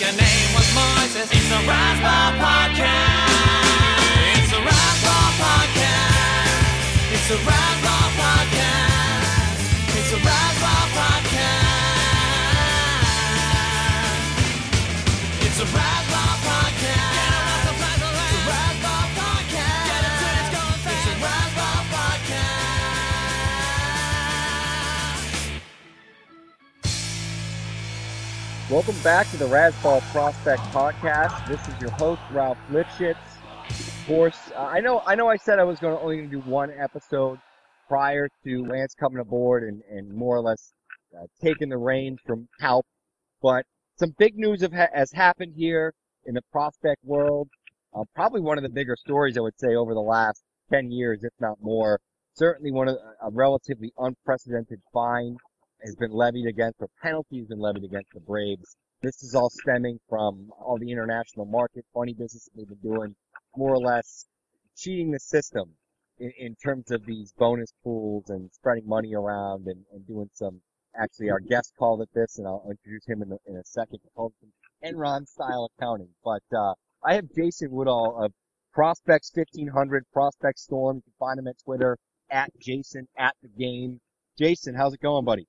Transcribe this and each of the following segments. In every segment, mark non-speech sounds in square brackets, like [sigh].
Like your name was Moises. It's a Razzball Podcast. It's a Razzball Podcast. It's a Razzball Podcast. Welcome back to the Razzball Prospect Podcast. This is your host Ralph Lipschitz. Of course, uh, I know I know I said I was going to only do one episode prior to Lance coming aboard and, and more or less uh, taking the reins from Halp, but some big news ha- has happened here in the prospect world. Uh, probably one of the bigger stories I would say over the last 10 years, if not more. Certainly one of a relatively unprecedented fine has been levied against, or penalties been levied against the Braves. This is all stemming from all the international market funny business they've been doing, more or less cheating the system in, in terms of these bonus pools and spreading money around and, and doing some. Actually, our guest called it this, and I'll introduce him in a, in a second. Enron style accounting. But uh, I have Jason Woodell of Prospects 1500, Prospect Storm. You can find him at Twitter at Jason at the game. Jason, how's it going, buddy?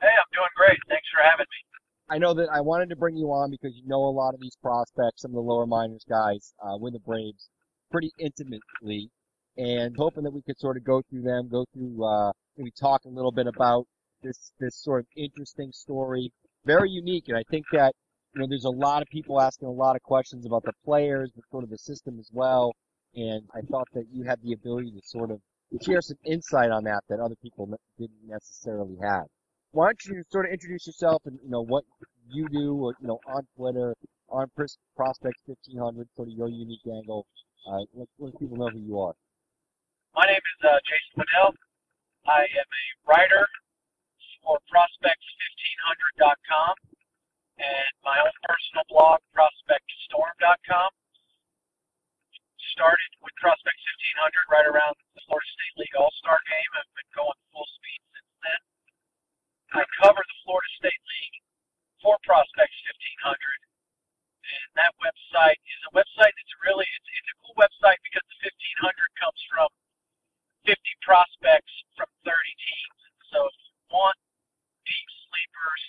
Hey, I'm doing great. Thanks for having me. I know that I wanted to bring you on because you know a lot of these prospects, some of the lower minors guys uh, with the Braves, pretty intimately, and hoping that we could sort of go through them, go through, uh, maybe talk a little bit about this this sort of interesting story, very unique, and I think that you know there's a lot of people asking a lot of questions about the players, but sort of the system as well, and I thought that you had the ability to sort of share some insight on that that other people didn't necessarily have why don't you sort of introduce yourself and you know what you do, or, you know, on Twitter, on Pros- Prospects 1500, sort of your unique angle. Uh, let, let people know who you are. My name is uh, Jason Woodell. I am a writer for Prospects1500.com and my own personal blog, ProspectStorm.com. Started with Prospects 1500 right around the Florida State League All Star game. I've been going full speed since then. I cover the Florida State League for Prospects 1500, and that website is a website that's really it's, it's a cool website because the 1500 comes from 50 prospects from 30 teams. So if you want deep sleepers,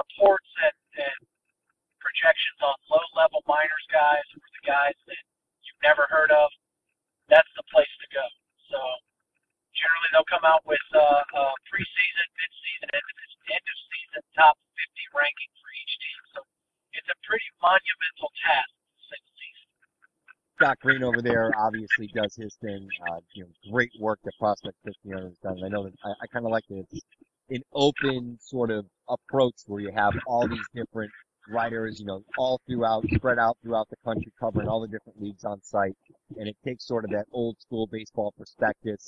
reports, and, and projections on low-level minors guys or the guys that you've never heard of, that's the place to go. So generally they'll come out with uh, uh, preseason, mid-season, end of, end of season top 50 ranking for each team. So it's a pretty monumental task. Scott Green over there obviously does his thing. Uh, you know, great work that Prospect 1500 has done. I know that I, I kind of like that it's an open sort of approach where you have all these different writers, you know, all throughout, spread out throughout the country, covering all the different leagues on site, and it takes sort of that old school baseball perspective.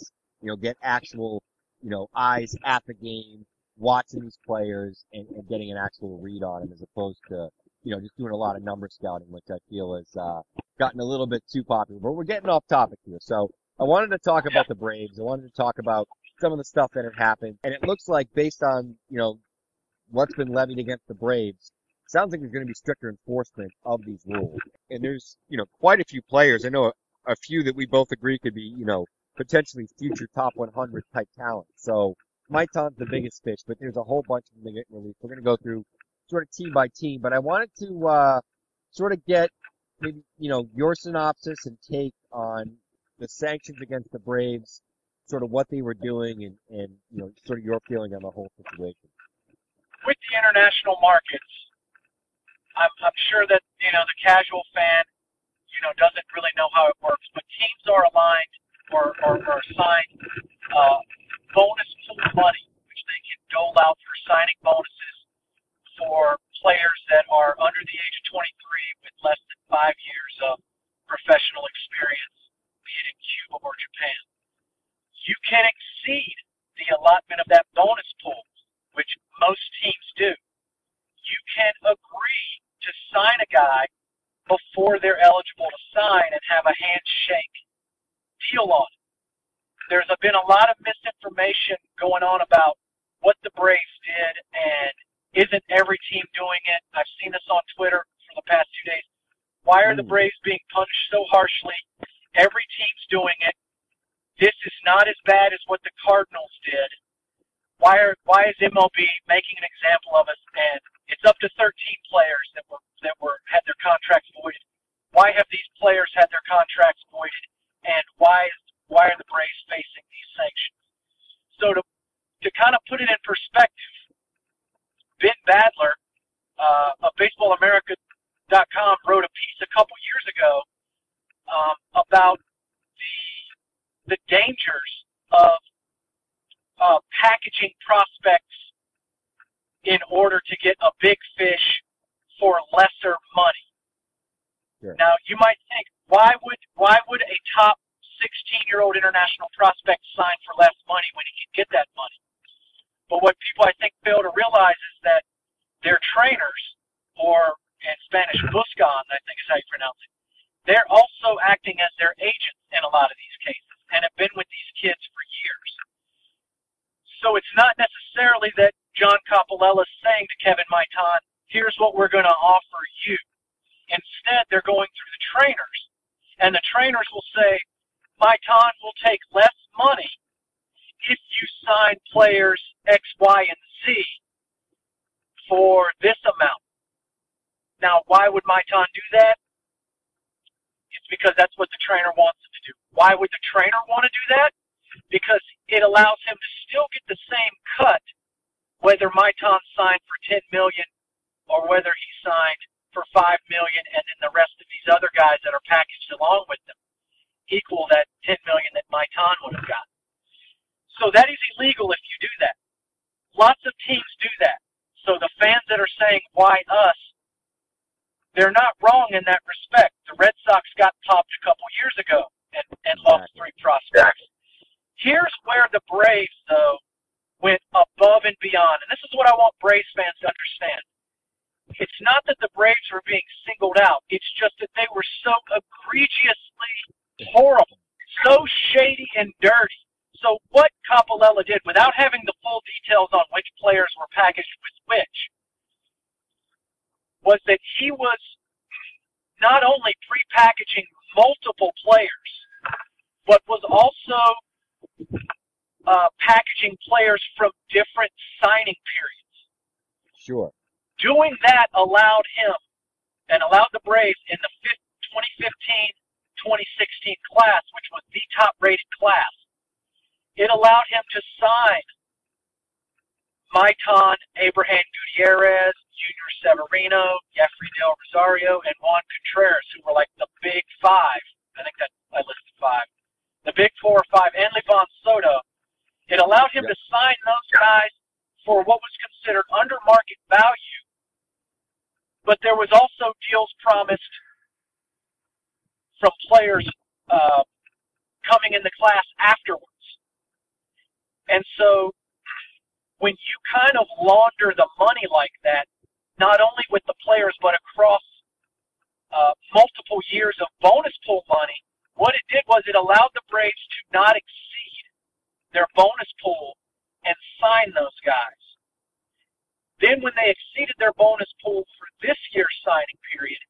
You know, get actual, you know, eyes at the game, watching these players, and, and getting an actual read on them, as opposed to, you know, just doing a lot of number scouting, which I feel has uh, gotten a little bit too popular. But we're getting off topic here, so I wanted to talk about the Braves. I wanted to talk about some of the stuff that had happened, and it looks like based on, you know, what's been levied against the Braves, sounds like there's going to be stricter enforcement of these rules. And there's, you know, quite a few players. I know a, a few that we both agree could be, you know, potentially future top 100 type talent. So Maitan's the biggest fish, but there's a whole bunch of them that get released. We're going to go through sort of team by team, but I wanted to, uh, sort of get maybe, you know, your synopsis and take on the sanctions against the Braves, sort of what they were doing and, and, you know, sort of your feeling on the whole situation. With the international markets, I'm, I'm sure that you know the casual fan, you know, doesn't really know how it works. But teams are aligned or or, or assigned uh, bonus pool money, which they can dole out for signing bonuses for players that are under the age of 23 with less than five years of professional experience, be it in Cuba or Japan. You can exceed the allotment of that bonus pool, which most teams do. You can agree to sign a guy before they're eligible to sign and have a handshake deal on it. There's been a lot of misinformation going on about what the Braves did and isn't every team doing it. I've seen this on Twitter for the past two days. Why are the hmm. Braves being punished so harshly? Every team's doing it. This is not as bad as what the Cardinals did. Why are why is MLB making an example of us and it's up to 13 players that were that were had their contracts voided. Why have these players had their contracts voided, and why is why are the Braves facing these sanctions? So to to kind of put it in perspective, Ben Badler uh, of BaseballAmerica.com wrote a piece a couple years ago um, about the the dangers of uh, packaging prospects in order to get a big fish for lesser money. Sure. Now you might think, why would why would a top 16 year old international prospect sign for less money when he can get that money? But what people I think fail to realize is that their trainers, or in Spanish, mm-hmm. buscan, I think is how you pronounce it, they're also acting as their agents in a lot of these cases and have been with these kids for years. So it's not necessarily that John Coppolella is saying to Kevin Maitan, here's what we're going to offer you. Instead, they're going through the trainers, and the trainers will say, Maitan will take less money if you sign players X, Y, and Z for this amount. Now, why would Maitan do that? It's because that's what the trainer wants him to do. Why would the trainer want to do that? Because it allows him to still get the same cut whether Maitan signed for 10 million or whether he signed for 5 million and then the rest of these other guys that are packaged along with them equal that 10 million that Maitan would have got. So that is illegal if you do that. Lots of teams do that. So the fans that are saying, why us? They're not wrong in that respect. The Red Sox got popped a couple years ago and, and lost three prospects. Here's where the Braves, though, went above and beyond. And this is what I want Braves fans to understand. It's not that the Braves were being singled out. It's just that they were so egregiously horrible, so shady and dirty. So what Coppolella did, without having the full details on which players were packaged with which, was that he was not only pre-packaging multiple players, but was also uh, packaging players from different signing periods. Sure. Doing that allowed him and allowed the Braves in the 2015-2016 class, which was the top-rated class, it allowed him to sign Maitan, Abraham Gutierrez, Yunior Severino, Yefri Del Rosario, and Juan Contreras, who were like the big five. I think that I listed five. The big four or five, and Livan Soto. It allowed him to sign those guys for what was considered under market value, but there was also deals promised from players uh, coming in the class afterwards. And so when you kind of launder the money like that, not only with the players but across uh, multiple years of bonus pool money, what it did was it allowed the Braves to not exceed their bonus pool and sign those guys. Then when they exceeded their bonus pool for this year's signing period,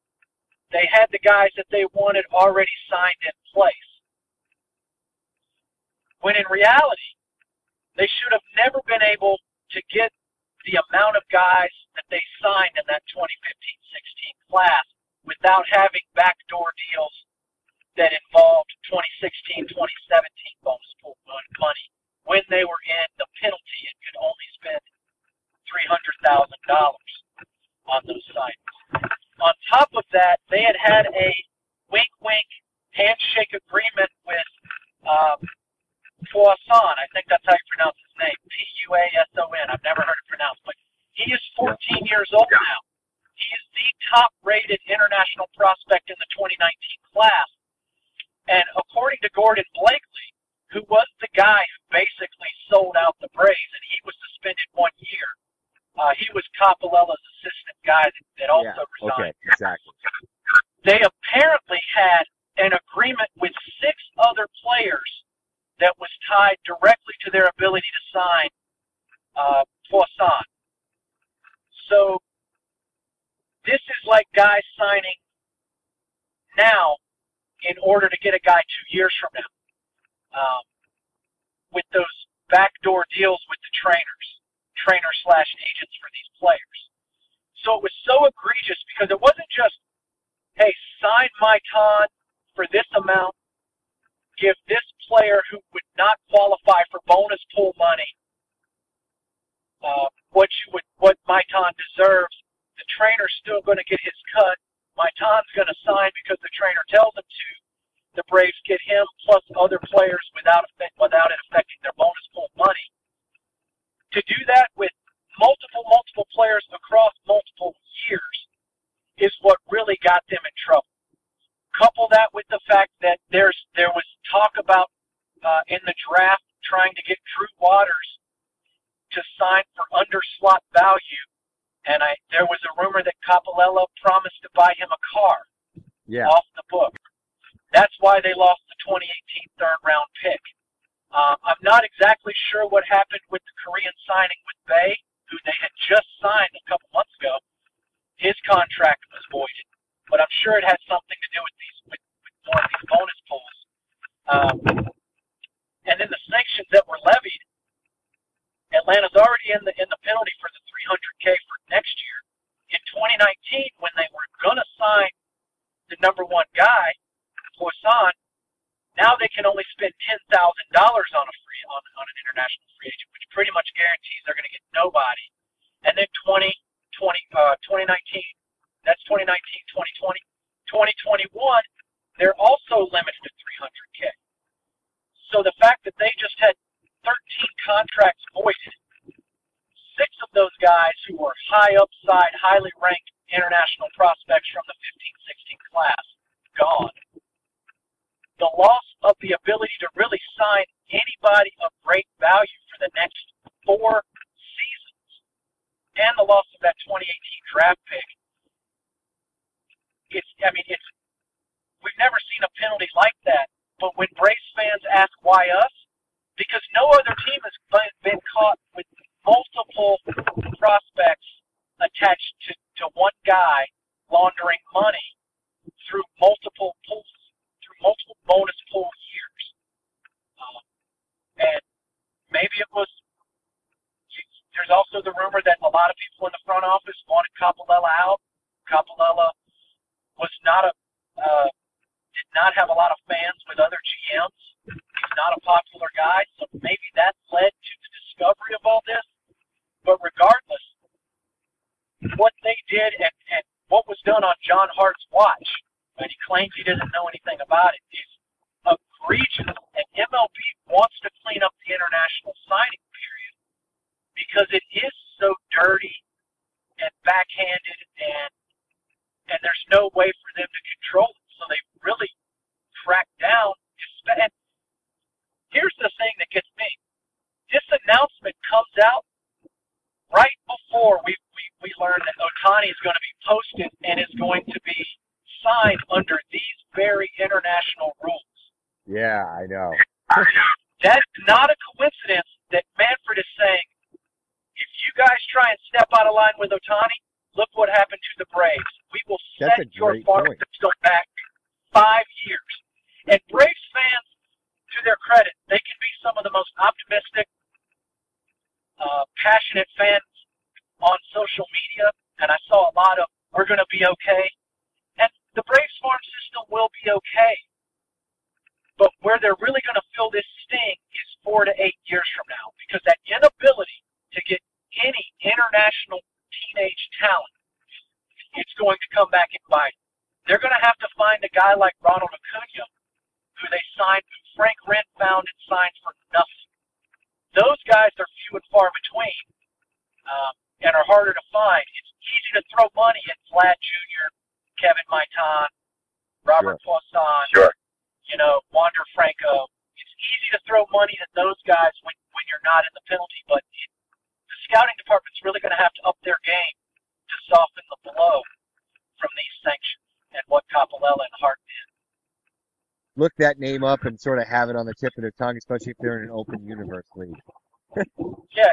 they had the guys that they wanted already signed in place. When in reality, they should have never been able to get the amount of guys that they signed in that 2015-16 class without having backdoor deals that involved 2016, 2017 bonus pool money when they were in the penalty and could only spend $300,000 on those signings. On top of that, they had had a wink wink handshake agreement with um, Puason. I think that's how you pronounce his name. P U A S O N. I've never heard it pronounced, but he is 14 years old now. He is the top rated international prospect in the 2019 class. And according to Gordon Blakeley, who was the guy who basically sold out the Braves, and he was suspended one year. Uh, he was Coppola's assistant guy that, that also yeah. resigned. Okay. Exactly. They apparently had an agreement with six other players that was tied directly to their ability to sign uh, Puason. So this is like guys signing now in order to get a guy two years from now um, with those backdoor deals with the trainers, trainer slash agents for these players. So it was so egregious because it wasn't just, hey, sign my ton for this amount, give this player who would not qualify for bonus pool money uh, what you would what Maitan deserves. The trainer's still going to get his cut. Maitan's going to sign because the trainer tells him to. The Braves get him plus other players without without it affecting their bonus pool money. To do that with multiple multiple players across multiple years is what really got them in trouble. Couple that with the fact that there's there was talk about uh, in the draft trying to get Drew Waters to sign for under slot value, and I there was a rumor that Coppolella promised to buy him a car Yeah. off the book. That's why they lost the 2018 third round pick. Um, I'm not exactly sure what happened with the Korean signing with Bae, who they had just signed a couple months ago. His contract was voided, but I'm sure it had something to do with these with, with more of these bonus pools. Um, and then the sanctions that were levied, Atlanta's already in the in the penalty for the 300k for next year. In 2019, when they were to sign the number one guy, Puason, now they can only spend ten thousand dollars on a free on, on an international free agent, which pretty much guarantees they're going to get nobody. And then 20, 20, uh, 2019, that's 2019, 2020, 2021, they're also limited to 300k. So the fact that they just had 13 contracts voided, six of those guys who were high upside, highly ranked international prospects from the 15-16 class, gone the loss of the ability to really sign anybody of great value for the next four seasons, and the loss of that 2018 draft pick. It's, I mean, it's, we've never seen a penalty like that. But when Braves fans ask why us, because no other team has been- caught with multiple prospects attached to, to one guy laundering money through multiple pools multiple bonus pool years. Um, and maybe it was. There's also the rumor that a lot of people in the front office wanted Coppolella out. Coppolella was not a uh, did not have a lot of fans with other GMs. He's not a popular guy, so maybe that led to the discovery of all this. But regardless, what they did and, and what was done on John Hart's watch, claims he doesn't know anything about it, is egregious. And MLB wants to clean up the international signing period because it is so dirty and backhanded, and and there's no way for them to control it. So they really crack down. And here's the thing that gets me: this announcement comes out right before we we, we learn that Otani is going to be posted and is going to be signed under these very international rules. Yeah, I know. That's not a coincidence that Manfred is saying, if you guys try and step out of line with Otani, look what happened to the Braves. We will set your farm point. system back five years. And Braves fans, to their credit, they can be some of the most optimistic, uh, passionate fans on social media. And I saw a lot of, we're going to be okay. And the Braves farm system will be okay. But where they're really going to feel this sting is four to eight years from now because that inability to get any international teenage talent, it's going to come back and bite. They're going to have to find a guy like Ronald Acuna, who they signed, who Frank Wren found and signed for nothing. Those guys are few and far between um, and are harder to find. It's easy to throw money at Vlad Jr., Kevin Maitan, Robert Puason, Sure. you know, Wander Franco. It's easy to throw money at those guys when, when you're not in the penalty, but it, the scouting department's really going to have to up their game to soften the blow from these sanctions and what Capella and Hart did. Look that name up and sort of have it on the tip of their tongue, especially if they're in an open universe league. [laughs] Yeah,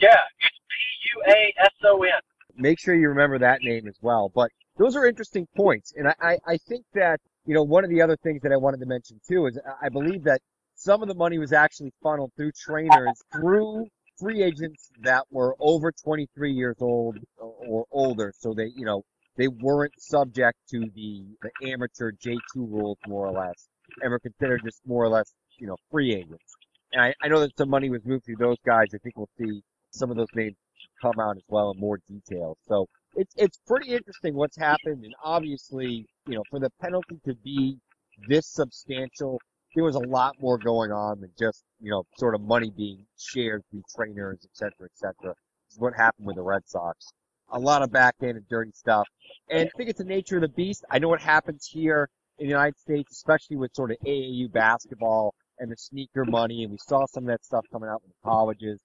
yeah, it's P U A S O N. make sure you remember that name as well. But those are interesting points. And I, I, I think that, you know, one of the other things that I wanted to mention too is I believe that some of the money was actually funneled through trainers through free agents that were over 23 years old or older. So they, you know, they weren't subject to the, the amateur J2 rules more or less were considered just more or less, you know, free agents. And I, I know that some money was moved through those guys. I think we'll see some of those names come out as well in more detail. So it's it's pretty interesting what's happened, and obviously, you know, for the penalty to be this substantial, there was a lot more going on than just you know sort of money being shared through trainers, et cetera, et cetera. This is what happened with the Red Sox. A lot of back end and dirty stuff, and I think it's the nature of the beast. I know what happens here in the United States, especially with sort of AAU basketball and the sneaker money, and we saw some of that stuff coming out in the colleges.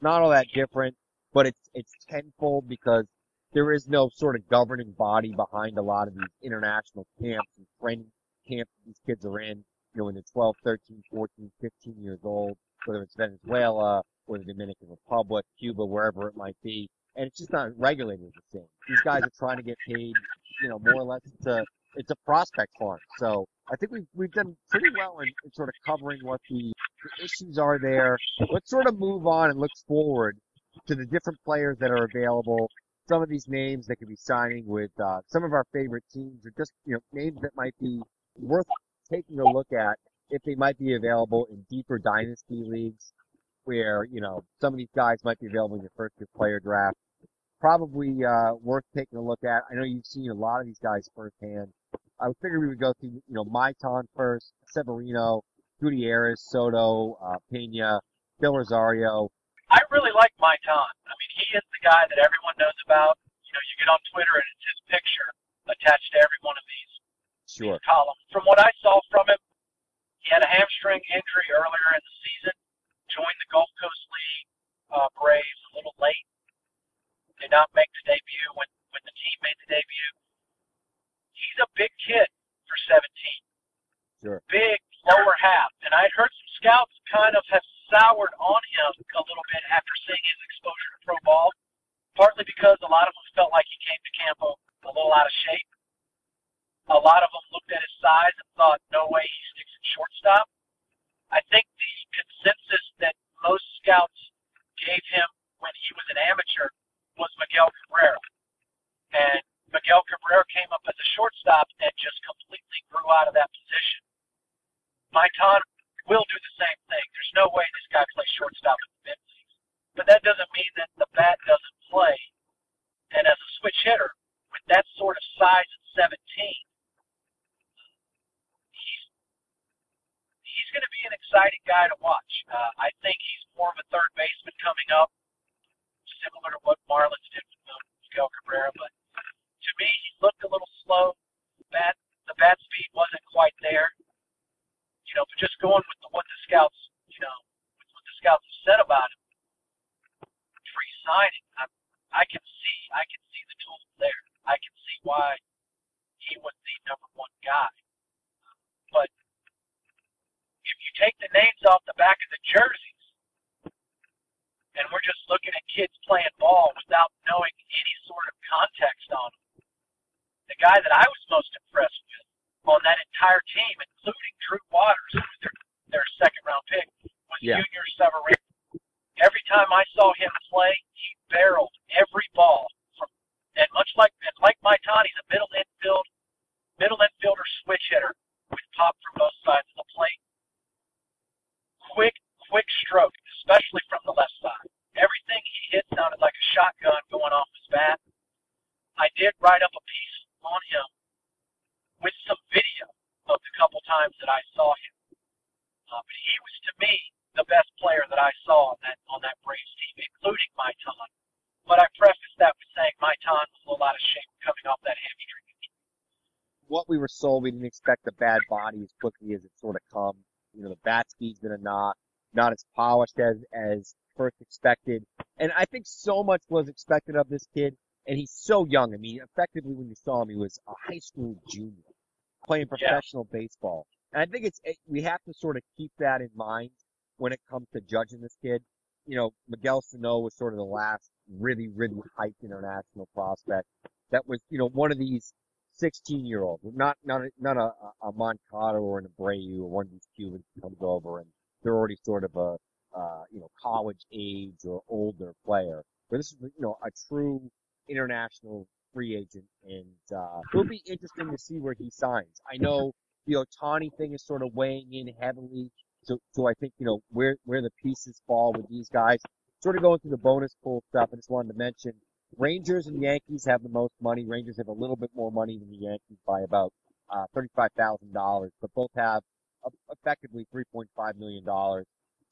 Not all that different, but it's it's tenfold because there is no sort of governing body behind a lot of these international camps and training camps these kids are in, you know, when they're 12, 13, 14, 15 years old, whether it's Venezuela or the Dominican Republic, Cuba, wherever it might be. And it's just not regulated the same. These guys are trying to get paid, you know, more or less a, it's a prospect farm. So I think we've, we've done pretty well in, in sort of covering what the, the issues are there. Let's sort of move on and look forward to the different players that are available some of these names that could be signing with uh, some of our favorite teams, or just you know names that might be worth taking a look at if they might be available in deeper dynasty leagues, where you know some of these guys might be available in your first year player draft. Probably uh, worth taking a look at. I know you've seen a lot of these guys firsthand. I figured we would go through you know Maitan first, Severino, Gutierrez, Soto, uh, Pena, Del Rosario. I really like Maitan. I mean, he is the guy that everyone knows about. You know, you get on Twitter and it's his picture attached to every one of these Sure. columns. From what I saw from him, he had a hamstring injury earlier in the season, joined the Gulf Coast League uh, Braves a little late, did not make the debut when, when the team made the debut. He's a big kid for 17. Sure. Big lower half. And I'd heard some scouts kind of have soured on him a little bit after seeing his exposure to pro ball, partly because a lot of them felt like he came to camp a, a little out of shape. A lot of them looked at his size and thought, no way he sticks at shortstop. I think the consensus that most scouts gave him when he was an amateur was Miguel Cabrera. And Miguel Cabrera came up as a shortstop and just completely grew out of that position. Maitan will do the same thing. There's no way this guy plays shortstop in the mid leagues. But that doesn't mean that the bat doesn't play. And as a switch hitter, with that sort of size at 17. He's he's going to be an exciting guy to watch. Uh, I think he's more of a third baseman coming up, similar to what Marlins did with Miguel Cabrera. But to me, he looked a little slow. Bat the bat speed wasn't quite there. You know, but just going with the, what the scouts, you know, with what the scouts have said about him pre-signing, I, I can see, I can see the tools there. I can see why he was the number one guy. But if you take the names off the back of the jerseys, and we're just looking at kids playing ball without knowing any sort of context on them, the guy that I was most impressed with on that entire team, including Drew Waters, who was their, their second round pick, was Yeah. Yunior Severino. Every time I saw him play, he barreled every ball from, and much like and like Maitan, he's a middle infield, middle infielder switch hitter with pop from both sides of the plate. Quick, quick stroke, especially from the left side. Everything he hit sounded like a shotgun going off his bat. I did write up a piece on him with some video of the couple times that I saw him. Uh, but he was to me the best player that I saw on that on that Braves team, including Maitan. But I preface that with saying Maitan was in a lot of shape coming off that hamstring injury. what we were sold, we didn't expect the bad body as quickly as it sort of come. You know, the bat speed's been a knock, not as polished as, as first expected. And I think so much was expected of this kid, and he's so young. I mean, effectively when you saw him, he was a high school junior playing Yeah. professional baseball. And I think it's, it, we have to sort of keep that in mind when it comes to judging this kid. You know, Miguel Sano was sort of the last really, really hyped international prospect that was, you know, one of these 16 year olds, not, not, a, not a, a Moncada or an Abreu or one of these Cubans who comes over and they're already sort of a, uh, you know, college age or older player. But this is, you know, a true international free agent and, uh, it'll be interesting to see where he signs. I know the Otani thing is sort of weighing in heavily. So, so I think, you know, where, where the pieces fall with these guys. Sort of going through the bonus pool stuff, I just wanted to mention Rangers and Yankees have the most money. Rangers have a little bit more money than the Yankees by about uh, thirty-five thousand dollars, but both have effectively three point five million dollars.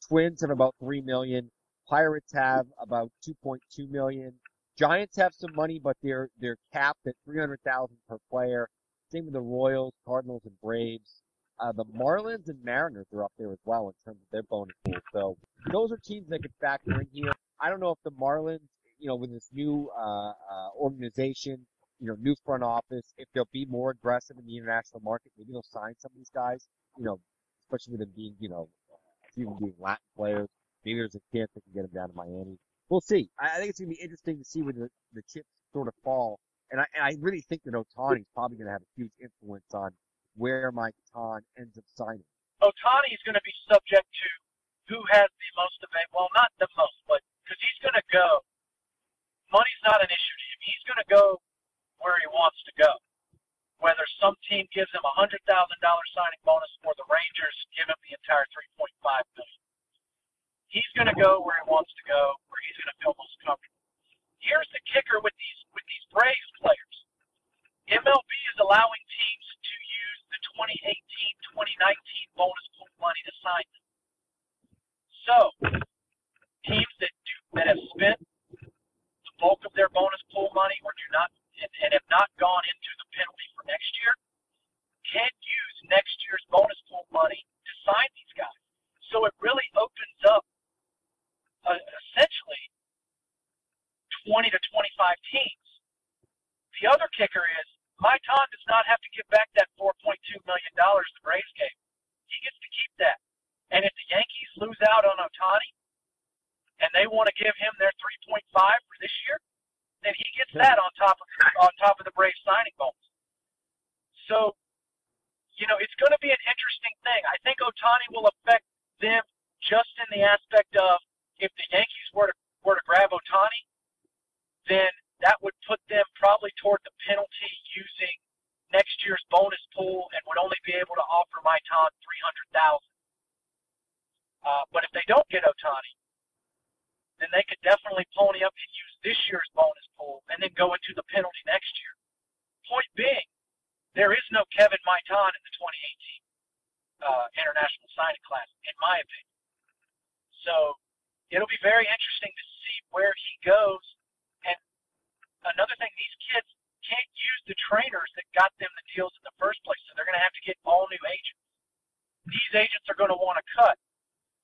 Twins have about three million. Pirates have about two point two million. Giants have some money, but they're they're capped at three hundred thousand per player. Same with the Royals, Cardinals, and Braves. Uh, the Marlins and Mariners are up there as well in terms of their bonus pool. So those are teams that could factor in here. I don't know if the Marlins, you know, with this new uh, uh, organization, you know, new front office, if they'll be more aggressive in the international market, maybe they'll sign some of these guys. You know, especially with them being, you know, them being Latin players. Maybe there's a chance they can get them down to Miami. We'll see. I, I think it's gonna be interesting to see where the, the chips sort of fall. And I, and I really think that Otani's probably gonna have a huge influence on where Mike Ton ends up signing. Otani is going to be subject to who has the most available. Well, not the most, but because he's going to go. Money's not an issue to him. He's going to go where he wants to go. Whether some team gives him a hundred thousand dollar signing bonus or the Rangers give him the entire three point five million. He's going to go where he wants to go, where he's going to feel most comfortable. Here's the kicker with these with these Braves players. MLB is allowing teams to use the 2018-2019 bonus pool money to sign them. So, teams that do that have spent the bulk of their bonus pool money or do not and, and have not gone into the penalty for next year can use next year's bonus pool money to sign these guys. So it really opens up uh, essentially 20 to 25 teams. The other kicker is Maitan does not have to give back that 4.2 million dollars the Braves gave. He gets to keep that. And if the Yankees lose out on Otani, and they want to give him their 3.5 for this year, then he gets that on top of on top of the Braves signing bonus. So, you know, it's going to be an interesting thing. I think Otani will affect them just in the aspect of if the Yankees were to were to grab Otani, then that would put them probably toward the penalty using next year's bonus pool and would only be able to offer Maitan three hundred thousand. Uh, but if they don't get Otani, then they could definitely pony up and use this year's bonus pool and then go into the penalty next year. Point being, there is no Kevin Maitan in the 2018 uh, international signing class, in my opinion. So it'll be very interesting to see where he goes. And another thing, these kids can't use the trainers that got them the deals in the first place, so they're going to have to get all new agents. These agents are going to want to cut.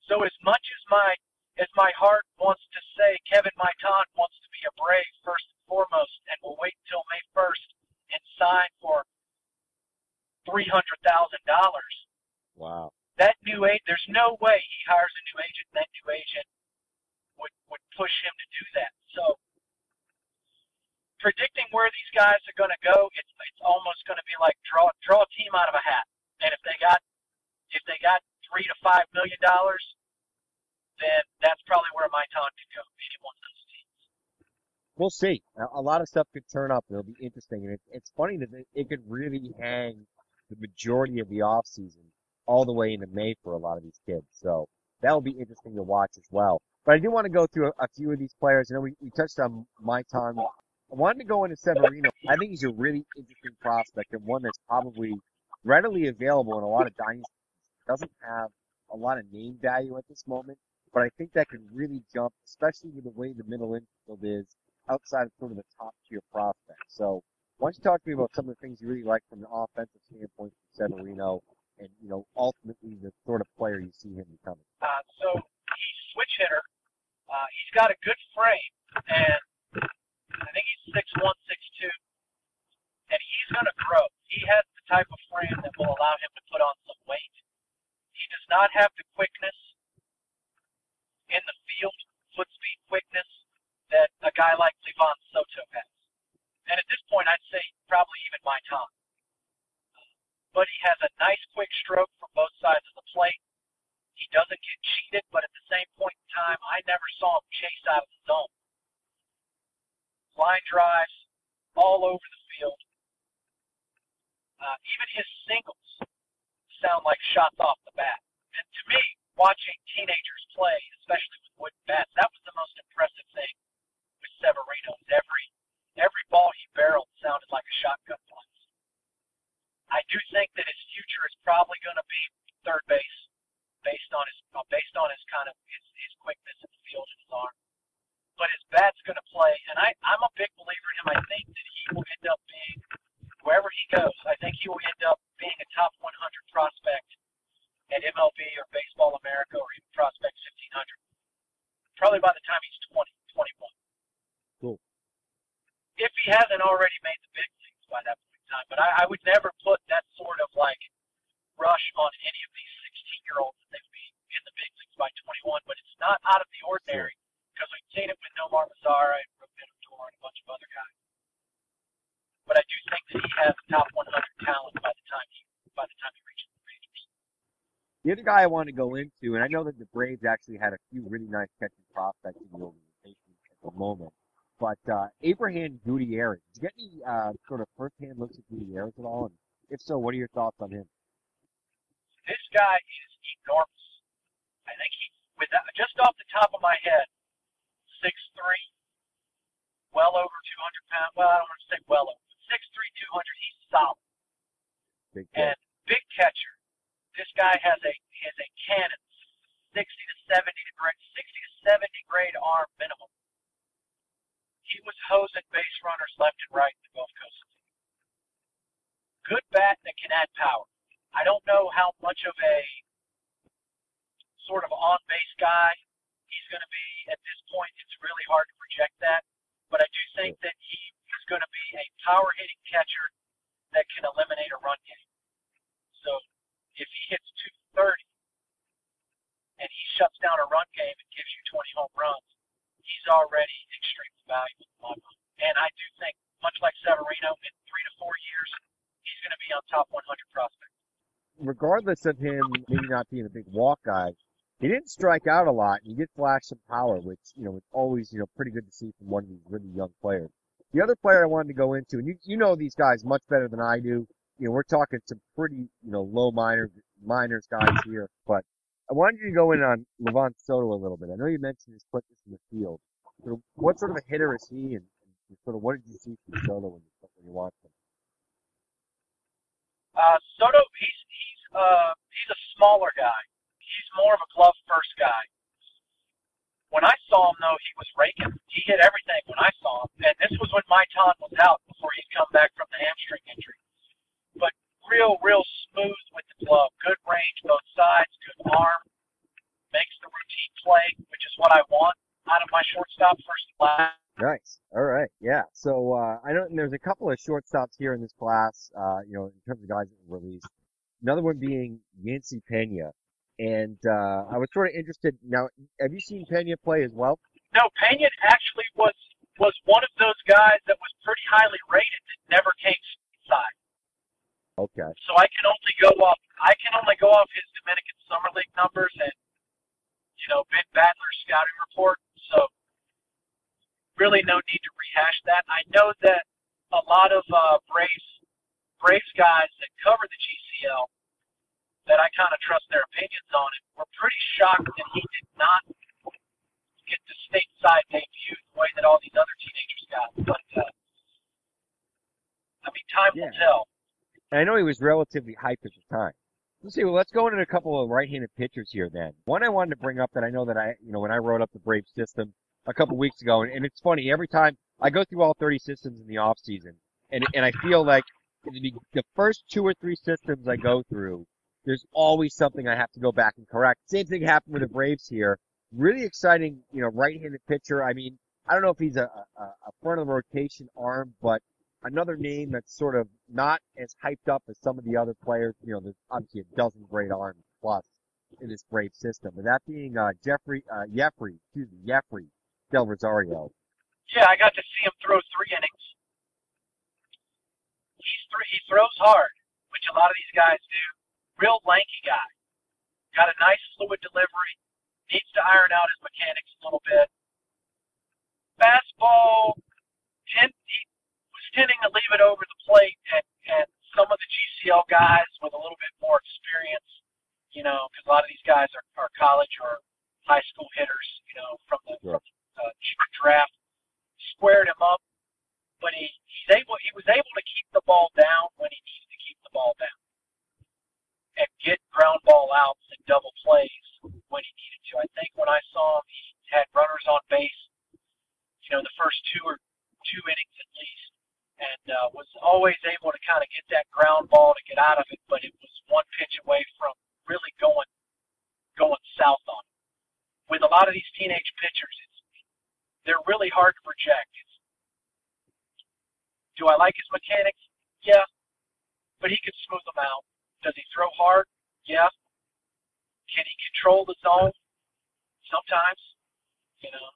So as much as my as my heart wants to say Kevin Maitan wants to be a Brave first and foremost, and will wait until May 1st and sign for three hundred thousand dollars. Wow. That new agent, there's no way he hires a new agent. and That new agent would would push him to do that. So predicting where these guys are going to go, it's it's almost going to be like draw draw a team out of a hat. And if they got if they got three to five million dollars, then that's probably where my talk could go. Any one of those teams. We'll see. A- lot of stuff could turn up. It'll be interesting, and it, it's funny that it, it could really hang the majority of the off season all the way into May for a lot of these kids. So that'll be interesting to watch as well. But I do want to go through a, a few of these players. You know, we, we touched on Maitan. I wanted to go into Severino. I think he's a really interesting prospect and one that's probably readily available in a lot of dynasties. Doesn't have a lot of name value at this moment, but I think that could really jump, especially with the way the middle infield is outside of sort of the top tier prospects. So why don't you talk to me about some of the things you really like from an offensive standpoint from Severino and, you know, ultimately the sort of player you see him becoming? Uh, so he's switch hitter. Uh, he's got a good frame, and I think he's six one, six two, and he's going to grow. He has the type of frame that will allow him to put on some weight. He does not have the quickness in the field, foot speed quickness that a guy like Livan Soto has. And at this point, I'd say probably even Maitan. But he has a nice quick stroke from both sides of the plate. He doesn't get cheated, but at the same point in time, I never saw him chase out of the zone. Line drives all over the field. Uh, even his singles sound like shots off the bat. And to me, watching teenagers play, especially with wooden bats, that was the most impressive thing with Severino. Is every every ball he barreled sounded like a shotgun blast. I do think that his future is probably going to be third base, based on his uh, based on his kind of his, his quickness in the field and his arm. But his bat's going to play, and I I'm a big believer in him. I think that he will end up being wherever he goes. I think he will end up being a top 100 prospect at MLB or Baseball America or even Prospect 1500. Probably by the time he's 20, 21. Cool. If he hasn't already made the big leagues by that point in time. But I, I would never put that sort of like rush on any of these 16 year olds that they would be in the big leagues by 21. But it's not out of the ordinary because we've seen it with Nomar Mazara and Rougned Odor and a bunch of other guys. But I do think that he has top 100 talent by the time he by the time he reaches the majors. The other guy I want to go into, and I know that the Braves actually had a few really nice catching prospects in the organization at the moment, but uh, Abraham Gutierrez. Did you get any uh, sort of first-hand looks at Gutierrez at all? And if so, what are your thoughts on him? This guy is enormous. I think he, with that, just off the top of my head, six three, well over 200 pounds. Well, I don't want to say well over. Six three, 200. He's solid. Big. And big catcher. This guy has a has a cannon, 60 to 70 degree, 60 to 70 grade arm minimum. He was hosing base runners left and right in the Gulf Coast. Good bat that can add power. I don't know how much of a sort of on base guy he's going to be at this point. It's really hard to project that, but I do think that he is going to be a power hitting catcher that can eliminate a run game. So if he hits 230 and he shuts down a run game and gives you 20 home runs, he's already extremely valuable in my mind. And I do think, much like Severino, in three to four years, he's going to be on top 100 prospects. regardless of him maybe not being a big walk guy, he didn't strike out a lot. And he did flash some power, which you know is always you know pretty good to see from one of these really young players. The other player I wanted to go into, and you you know these guys much better than I do. You know we're talking some pretty you know low minor minors guys here, but I wanted you to go in on Livan Soto a little bit. I know you mentioned his quickness in the field. So what sort of a hitter is he, and, and sort of what did you see from Soto when you when you watched him? Uh, Soto, he's he's uh he's a smaller guy. He's more of a glove first guy. When I saw him though, he was raking. He hit everything when I saw him, and this was when Maitan was out before he'd come back from the hamstring injury. But real, real smooth with the glove. Good range both sides. Good arm. Makes the routine play, which is what I want out of my shortstop first class. Nice. All right. Yeah. So uh, I know there's a couple of shortstops here in this class. Uh, you know, in terms of guys that were released. Another one being Yancy Pena, and uh, I was sort of interested. Now, have you seen Pena play as well? No, Pena actually was was one of those guys that was pretty highly rated that never came side. Okay. So I can only go off I can only go off his Dominican Summer League numbers and you know Ben Badler's scouting report. So really no need to rehash that. I know that a lot of uh, Braves Braves guys that cover the GCL that I kind of trust their opinions on it were pretty shocked that he did not get the stateside debut the way that all these other teenagers got. But uh, I mean, time Yeah. will tell. And I know he was relatively hyped at the time. Let's see. Well, let's go into a couple of right-handed pitchers here. Then one I wanted to bring up that I know that I, you know, when I wrote up the Brave system a couple weeks ago, and, and it's funny every time I go through all 30 systems in the off season, and and I feel like the, the first two or three systems I go through, there's always something I have to go back and correct. Same thing happened with the Braves here. Really exciting, you know, right-handed pitcher. I mean, I don't know if he's a, a, a front of the rotation arm, but another name that's sort of not as hyped up as some of the other players. You know, there's obviously a dozen great arms plus in this Brave system, but that being uh, Jeffrey, uh, Jeffrey, excuse me, Yefri Del Rosario. Yeah, I got to see him throw three innings. He's he throws hard, which a lot of these guys do. Real lanky guy. Got a nice fluid delivery. Needs to iron out his mechanics a little bit. Fastball, tend, he was tending to leave it over the plate, and, and some of the GCL guys with a little bit more experience, you know, because a lot of these guys are, are college or high school hitters, you know, from the, Sure. from the uh, draft squared him up, but he he's able he was able to keep the ball down when he needed to keep the ball down, and get ground ball outs and double plays when he needed to. I think when I saw him, he had runners on base, you know, the first two or two innings at least, and uh, was always able to kind of get that ground ball to get out of it, but it was one pitch away from really going going south on him. With a lot of these teenage pitchers, it's they're really hard to project. It's, do I like his mechanics? Yeah, but he can smooth them out. Does he throw hard? Yeah. Can he control the zone? Sometimes, you know.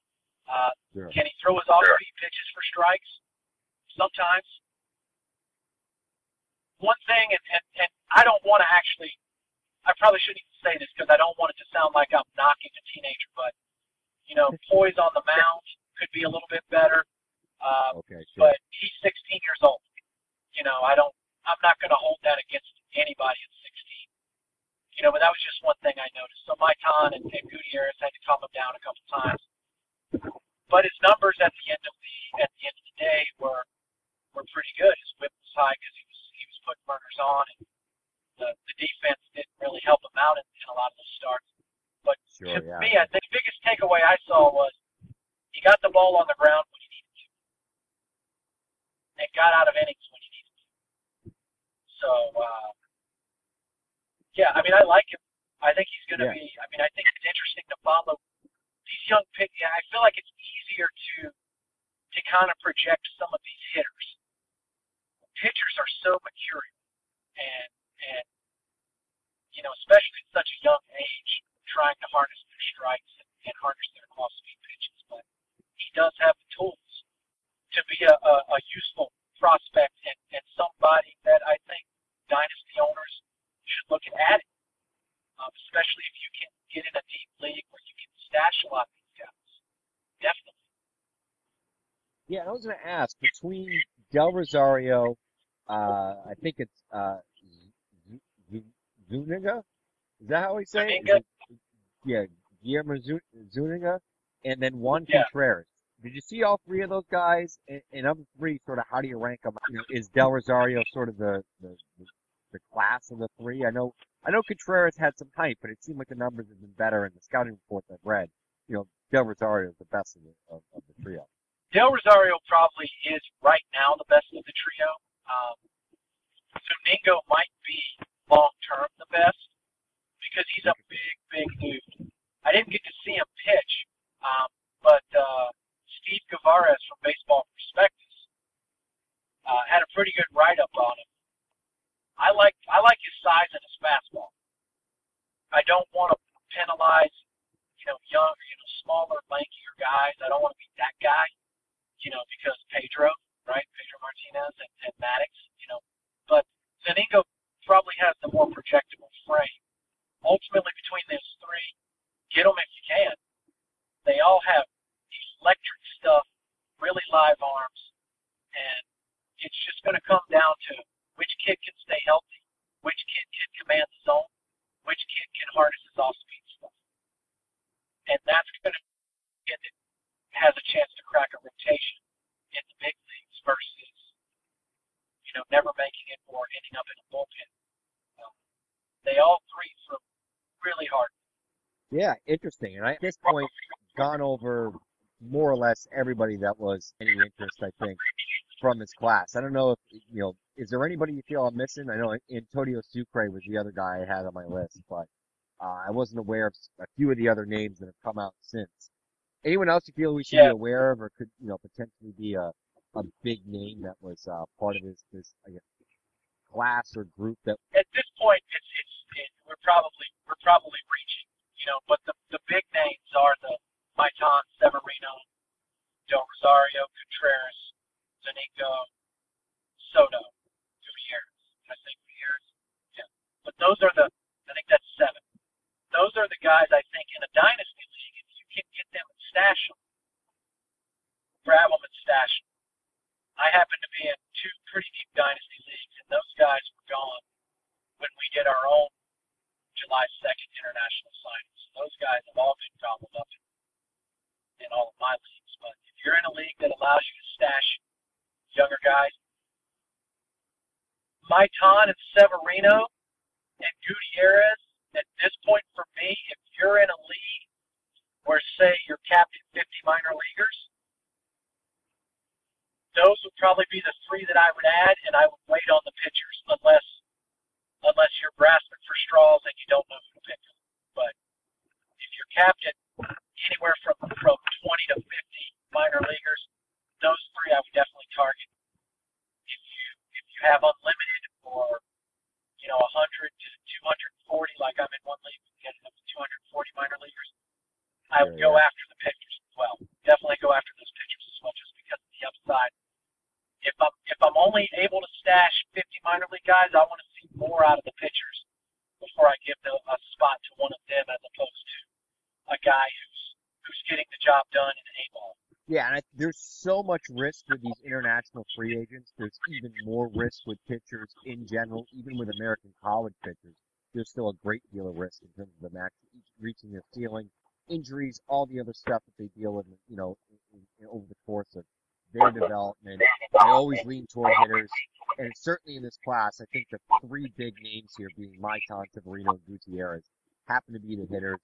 Uh, Sure. Can he throw his off-speed pitches for strikes? Sometimes. One thing, and, and, and I don't want to actually, I probably shouldn't even say this because I don't want it to sound like I'm knocking a teenager, but, you know, poise on the mound could be a little bit better. Uh, Okay, sure. but he's 16 years old. You know, I don't, I'm not going to hold that against anybody at 16. You know, but that was just one thing I noticed. So Maitan and, and Gutierrez had to calm him down a couple times. But his numbers at the end of the at the end of the day were were pretty good. His whip was high because he was he was putting runners on, and the the defense didn't really help him out in, in a lot of those starts. But Sure, to yeah. me, I think the biggest takeaway I saw was he got the ball on the ground when he needed to, and got out of innings when he needed to. So, uh, yeah, I mean, I like him. I think he's going to Yeah. be. I mean, I think it's interesting to follow these young pick. Yeah, I feel like it's easier to to kind of project some of these hitters. Pitchers are so mercurial, and and you know, especially at such a young age, trying to harness their strikes and, and harness their off-speed pitches. But he does have the tools to be a, a, a useful prospect and, and somebody that I think dynasty owners should look at it, um, especially if you can get in a deep league where you can stash a lot of these guys. Definitely. Yeah, I was going to ask between Del Rosario, uh, I think it's uh, Zuniga. Is that how we say Zuniga. it? Yeah, Guillermo Zuniga, and then Juan Yeah. Contreras. Did you see all three of those guys? And, and of the three, sort of, how do you rank them? You know, is Del Rosario sort of the, the, the the class of the three? I know I know Contreras had some hype, but it seemed like the numbers have been better in the scouting reports I've read. You know, Del Rosario is the best of the, of, of the trio. Del Rosario probably is right now the best of the trio. Um, Zuningo might be long term the best because he's a big, big dude. I didn't get to see him pitch, um, but uh, Steve Givarz from Baseball Prospectus uh, had a pretty good write up on him. I like I like his size and his fastball. I don't want to penalize, you know, young, you know, smaller, lankier guys. I don't want to be that guy, you know, because Pedro, right? Pedro Martinez and, and Maddux, you know. But Zuningo probably has the more projectable frame. Ultimately, between those three, get them if you can. They all have electric stuff, really live arms, and it's just going to come down to which kid can stay healthy, which kid can command the zone, which kid can harness his off-speed stuff, and that's going to get it has a chance to crack a rotation in the big leagues versus you know never making it or ending up in a bullpen. Um, they all three throw really hard. Yeah, interesting. And I, at this point, gone over more or less everybody that was any interest, I think, from his class. I don't know if, you know, is there anybody you feel I'm missing? I know Antonio Sucre was the other guy I had on my list, but uh, I wasn't aware of a few of the other names that have come out since. Anyone else you feel we should Yeah. be aware of or could, you know, potentially be a, a big name that was uh, part of this, this I guess, class or group that At this point, it's it's it, we're probably we're probably reaching, you know. But the the big names are the Maitan Severino, Del Rosario, Contreras, Zanico, Soto, Gutierrez. Did I say Gutierrez? Yeah. But those are the I think that's seven. Those are the guys I think in a dynasty league, if you can get them and stash them, grab them and stash them. I happen to be in two pretty deep dynasty leagues, and those guys were gone when we did our own July 2nd international signings. Those guys have all been gobbled up in, in all of my leagues. But if you're in a league that allows you to stash younger guys, Maitan and Severino and Gutierrez, at this point for me, if you're in a league where, say, you're capped at 50 minor leaguers, those would probably be the three that I would add, and I would wait on the pitchers unless unless you're grasping for straws and you don't know who to pick. But if you're capped at anywhere from from 20 to 50 minor leaguers, those three I would definitely target. If you if you have unlimited or you know 100 to 240, like I'm in one league, getting up to 240 minor leaguers, I would go after the pitchers as well. Definitely go after those pitchers as well, just because of the upside. If I'm if I'm only able to stash 50 minor league guys, I want to see more out of the pitchers before I give the, a spot to one of them as opposed to a guy who's who's getting the job done in an A-ball. Yeah, and I, there's so much risk with these international free agents. There's even more risk with pitchers in general, even with American college pitchers. There's still a great deal of risk in terms of them actually reaching their ceiling, injuries, all the other stuff that they deal with, you know, in, in, over the course of their development. I always lean toward hitters, and certainly in this class, I think the three big names here being Maitan, Severino, and Gutierrez happen to be the hitters.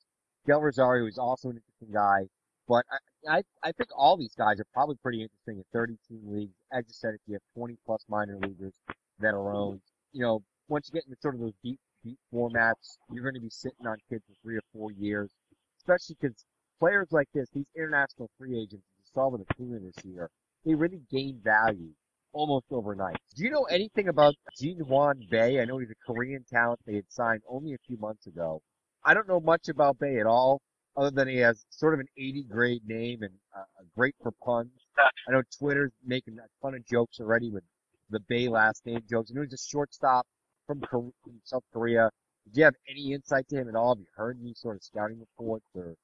Del Rosario is also an interesting guy. But I, I, I think all these guys are probably pretty interesting in 30 team leagues. As you said, if you have 20 plus minor leaguers that are mm-hmm. owned, you know, once you get into sort of those deep, deep formats, you're going to be sitting on kids for three or four years, especially because players like this, these international free agents, you saw with Acuna this year, they really gain value almost overnight. Do you know anything about Jin Hwan Bae? I know he's a Korean talent they had signed only a few months ago. I don't know much about Bae at all, other than he has sort of an 80 grade name and uh, great for puns. I know Twitter's making a ton of jokes already with the Bae last name jokes. And he was a shortstop from, Kor- from South Korea. Do you have any insight to him at all? Have you heard any sort of scouting reports or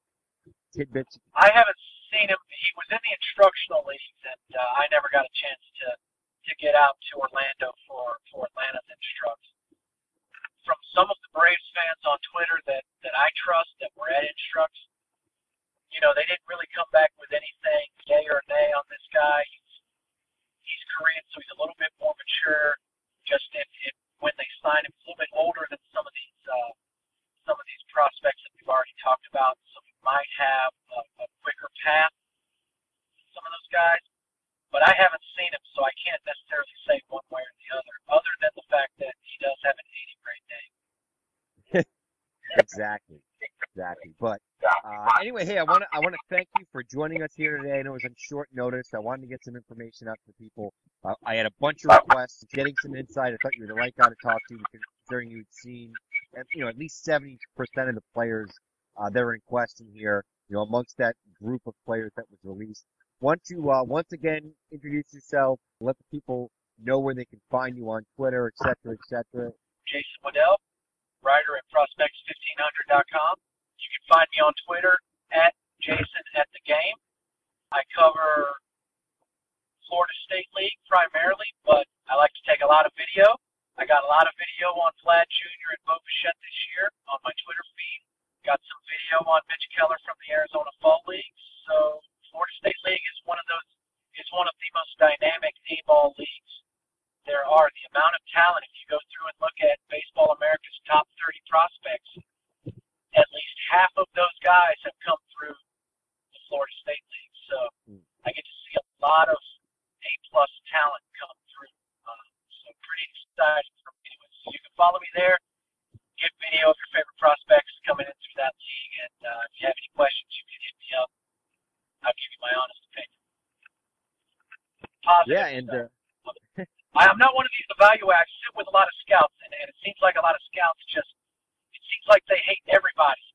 tidbits? I haven't seen him. He was in the instructional leagues, and uh, I never got a chance to to get out to Orlando for for Atlanta's instructs from some of the Braves fans on Twitter that that I trust that were at Instructs, you know, they didn't really come back with anything yay or nay on this guy. He's, he's Korean, so he's a little bit more mature. Just if, if when they sign him, he's a little bit older than some of these uh, some of these prospects that we've already talked about, so he might have a, a quicker path. Some of those guys, but I haven't seen him, so I can't necessarily say one way or the other, other than the fact that he does have an 80 grade name. [laughs] exactly, exactly. But uh, anyway, hey, I want to I want to thank you for joining us here today. I know it was on short notice. I wanted to get some information out to people. Uh, I had a bunch of requests, getting some insight. I thought you were the right guy to talk to, considering you had seen, you know, at least 70 percent of the players uh, that are in question here. You know, amongst that group of players that was released Want to uh, once again introduce yourself, let the people know where they can find you on Twitter, et cetera, et cetera. Jason Woodell, writer at prospects1500.com. You can find me on Twitter at Jason at the game. I cover Florida State League primarily, but I like to take a lot of video. I got a lot of video on Vlad Jr. and Bo Bichette this year on my Twitter feed. Got some video on Mitch Keller from the Arizona Fall League. So Florida State League is one of those is one of the most dynamic A-ball leagues there are. The amount of talent, if you go through and look at Baseball America's top 30 prospects, at least half of those guys have come through the Florida State League. So I get to see a lot of A plus talent come through. Um, so pretty exciting for me. So you can follow me there. Get video of your favorite prospects coming in through that league, and uh, if you have any questions, you can hit me up. I'll give you my honest opinion. Positive Yeah, and uh, I, I'm not one of these evaluators. I sit with a lot of scouts, and, and it seems like a lot of scouts just it seems like they hate everybody.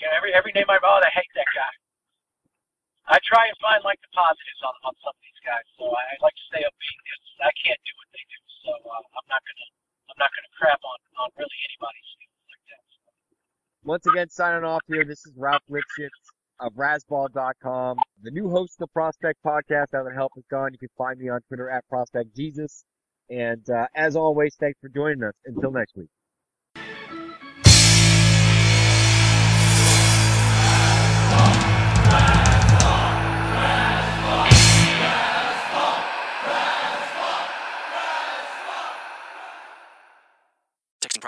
You know, every every name I oh they hate that guy. I try and find like the positives on on some of these guys, so I, I like to stay upbeat because I can't do what they do. So uh, I'm not gonna I'm not gonna crap on on really anybody's feelings like that. So. once again, signing off here. This is Ralph Lifshitz of Razzball.com, the new host of the Prospect Podcast. That help is gone, you can find me on Twitter at Prospect Jesus. And uh, as always, thanks for joining us. Until next week.